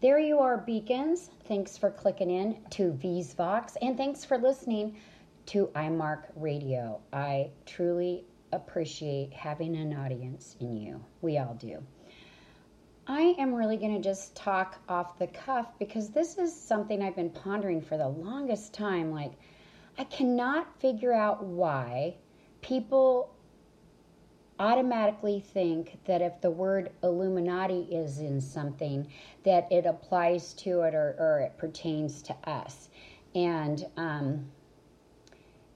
There you are, Beacons. Thanks for clicking in to V's Vox, and thanks for listening to iMark Radio. I truly appreciate having an audience in you. We all do. I am really going to just talk off the cuff because this is something I've been pondering for the longest time. Like, I cannot figure out why people automatically think that if the word Illuminati is in something, that it applies to it or, or it pertains to us. And, um,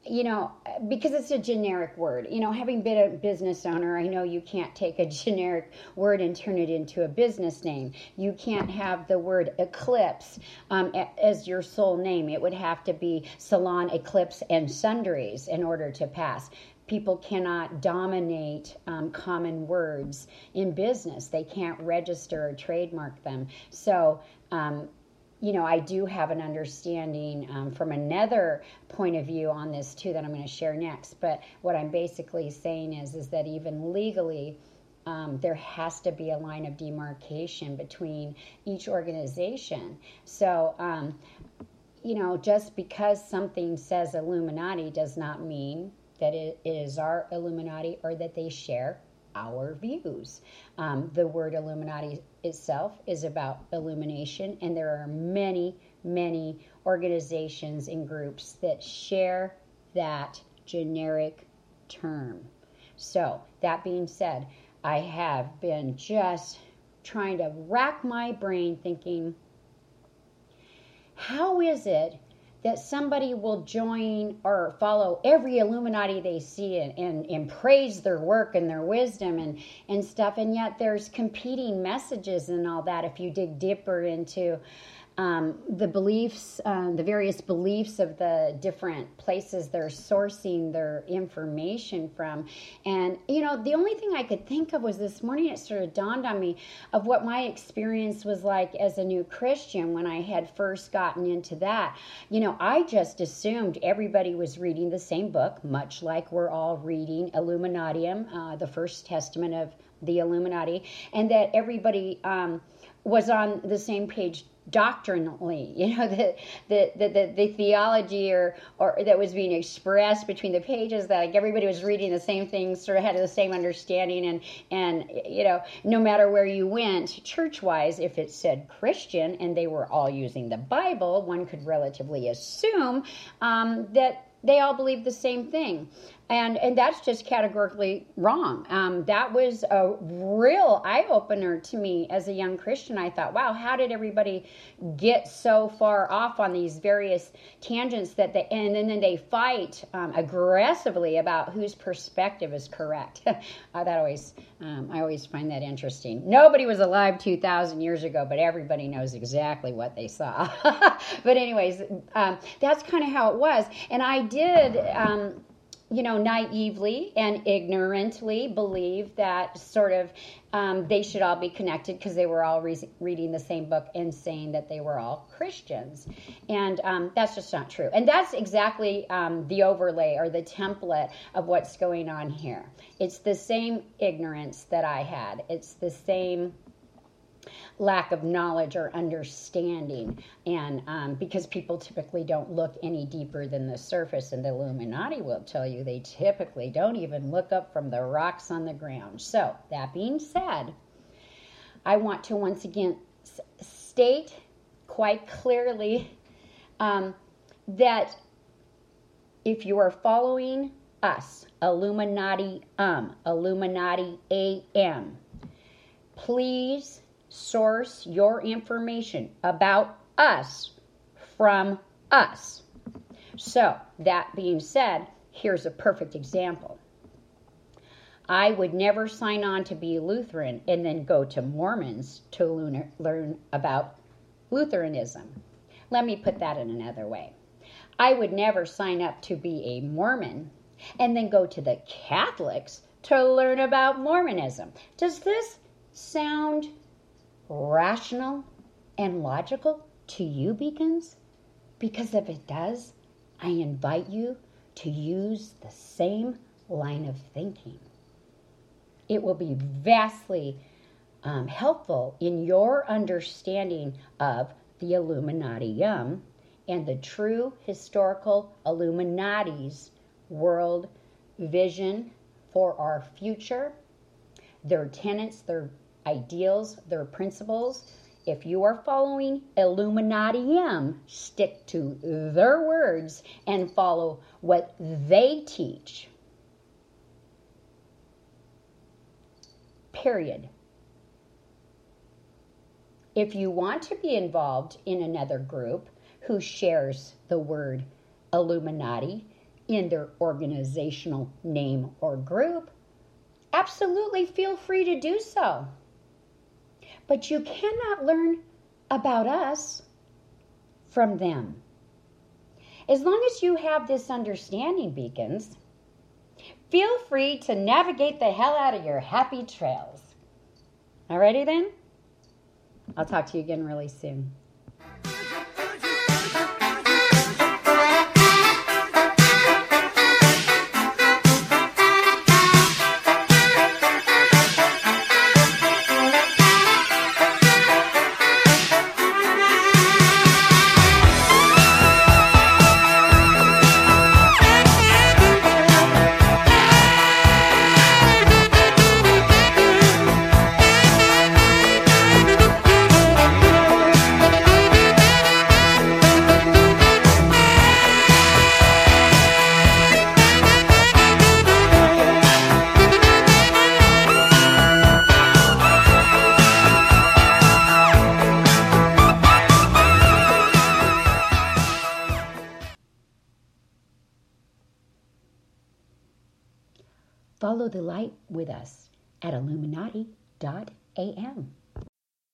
you know, because it's a generic word. You know, having been a business owner, I know you can't take a generic word and turn it into a business name. You can't have the word eclipse um, as your sole name. It would have to be Salon Eclipse and Sundries in order to pass people cannot dominate um, common words in business. They can't register or trademark them. So, um, you know, I do have an understanding um, from another point of view on this too that I'm going to share next. But what I'm basically saying is, is that even legally, um, there has to be a line of demarcation between each organization. So, um, you know, just because something says Illuminati does not mean that it is our Illuminati or that they share our views. Um, the word Illuminati itself is about illumination, and there are many, many organizations and groups that share that generic term. So, that being said, I have been just trying to rack my brain thinking, how is it that somebody will join or follow every Illuminati they see and, and, and, praise their work and their wisdom and, and stuff. And yet there's competing messages and all that if you dig deeper into um, the beliefs, uh, the various beliefs of the different places they're sourcing their information from. And, you know, the only thing I could think of was this morning it sort of dawned on me of what my experience was like as a new Christian when I had first gotten into that. You know, I just assumed everybody was reading the same book, much like we're all reading Illuminatium, uh, the first testament of the Illuminati, and that everybody um, was on the same page doctrinally you know the the, the, the, the theology or or that was being expressed between the pages that like everybody was reading the same things sort of had the same understanding and and you know no matter where you went church wise if it said christian and they were all using the bible one could relatively assume um, that they all believed the same thing and and that's just categorically wrong. Um, that was a real eye opener to me as a young Christian. I thought, wow, how did everybody get so far off on these various tangents that they and then, then they fight um, aggressively about whose perspective is correct. uh, that always um, I always find that interesting. Nobody was alive two thousand years ago, but everybody knows exactly what they saw. but anyways, um, that's kind of how it was, and I did um, you know, naively and ignorantly believe that sort of um, they should all be connected because they were all re- reading the same book and saying that they were all Christians. And um, that's just not true. And that's exactly um, the overlay or the template of what's going on here. It's the same ignorance that I had, it's the same lack of knowledge or understanding. And um, because people typically don't look any deeper than the surface, and the Illuminati will tell you they typically don't even look up from the rocks on the ground. So, that being said, I want to once again state quite clearly um, that if you are following us, Illuminati um, Illuminati AM, please source your information about us from us. So, that being said, here's a perfect example. I would never sign on to be Lutheran and then go to Mormons to learn about Lutheranism. Let me put that in another way. I would never sign up to be a Mormon and then go to the Catholics to learn about Mormonism. Does this sound rational and logical to you, beacons? Because if it does, I invite you to use the same line of thinking. It will be vastly um, helpful in your understanding of the Illuminatium and the true historical Illuminati's world vision for our future, their tenets, their ideals, their principles. If you are following Illuminatium, stick to their words and follow what they teach. Period. If you want to be involved in another group who shares the word Illuminati in their organizational name or group, absolutely feel free to do so. But you cannot learn about us from them. As long as you have this understanding, beacons, feel free to navigate the hell out of your happy trails. Alrighty then? I'll talk to you again really soon. Follow the light with us at illuminati.am.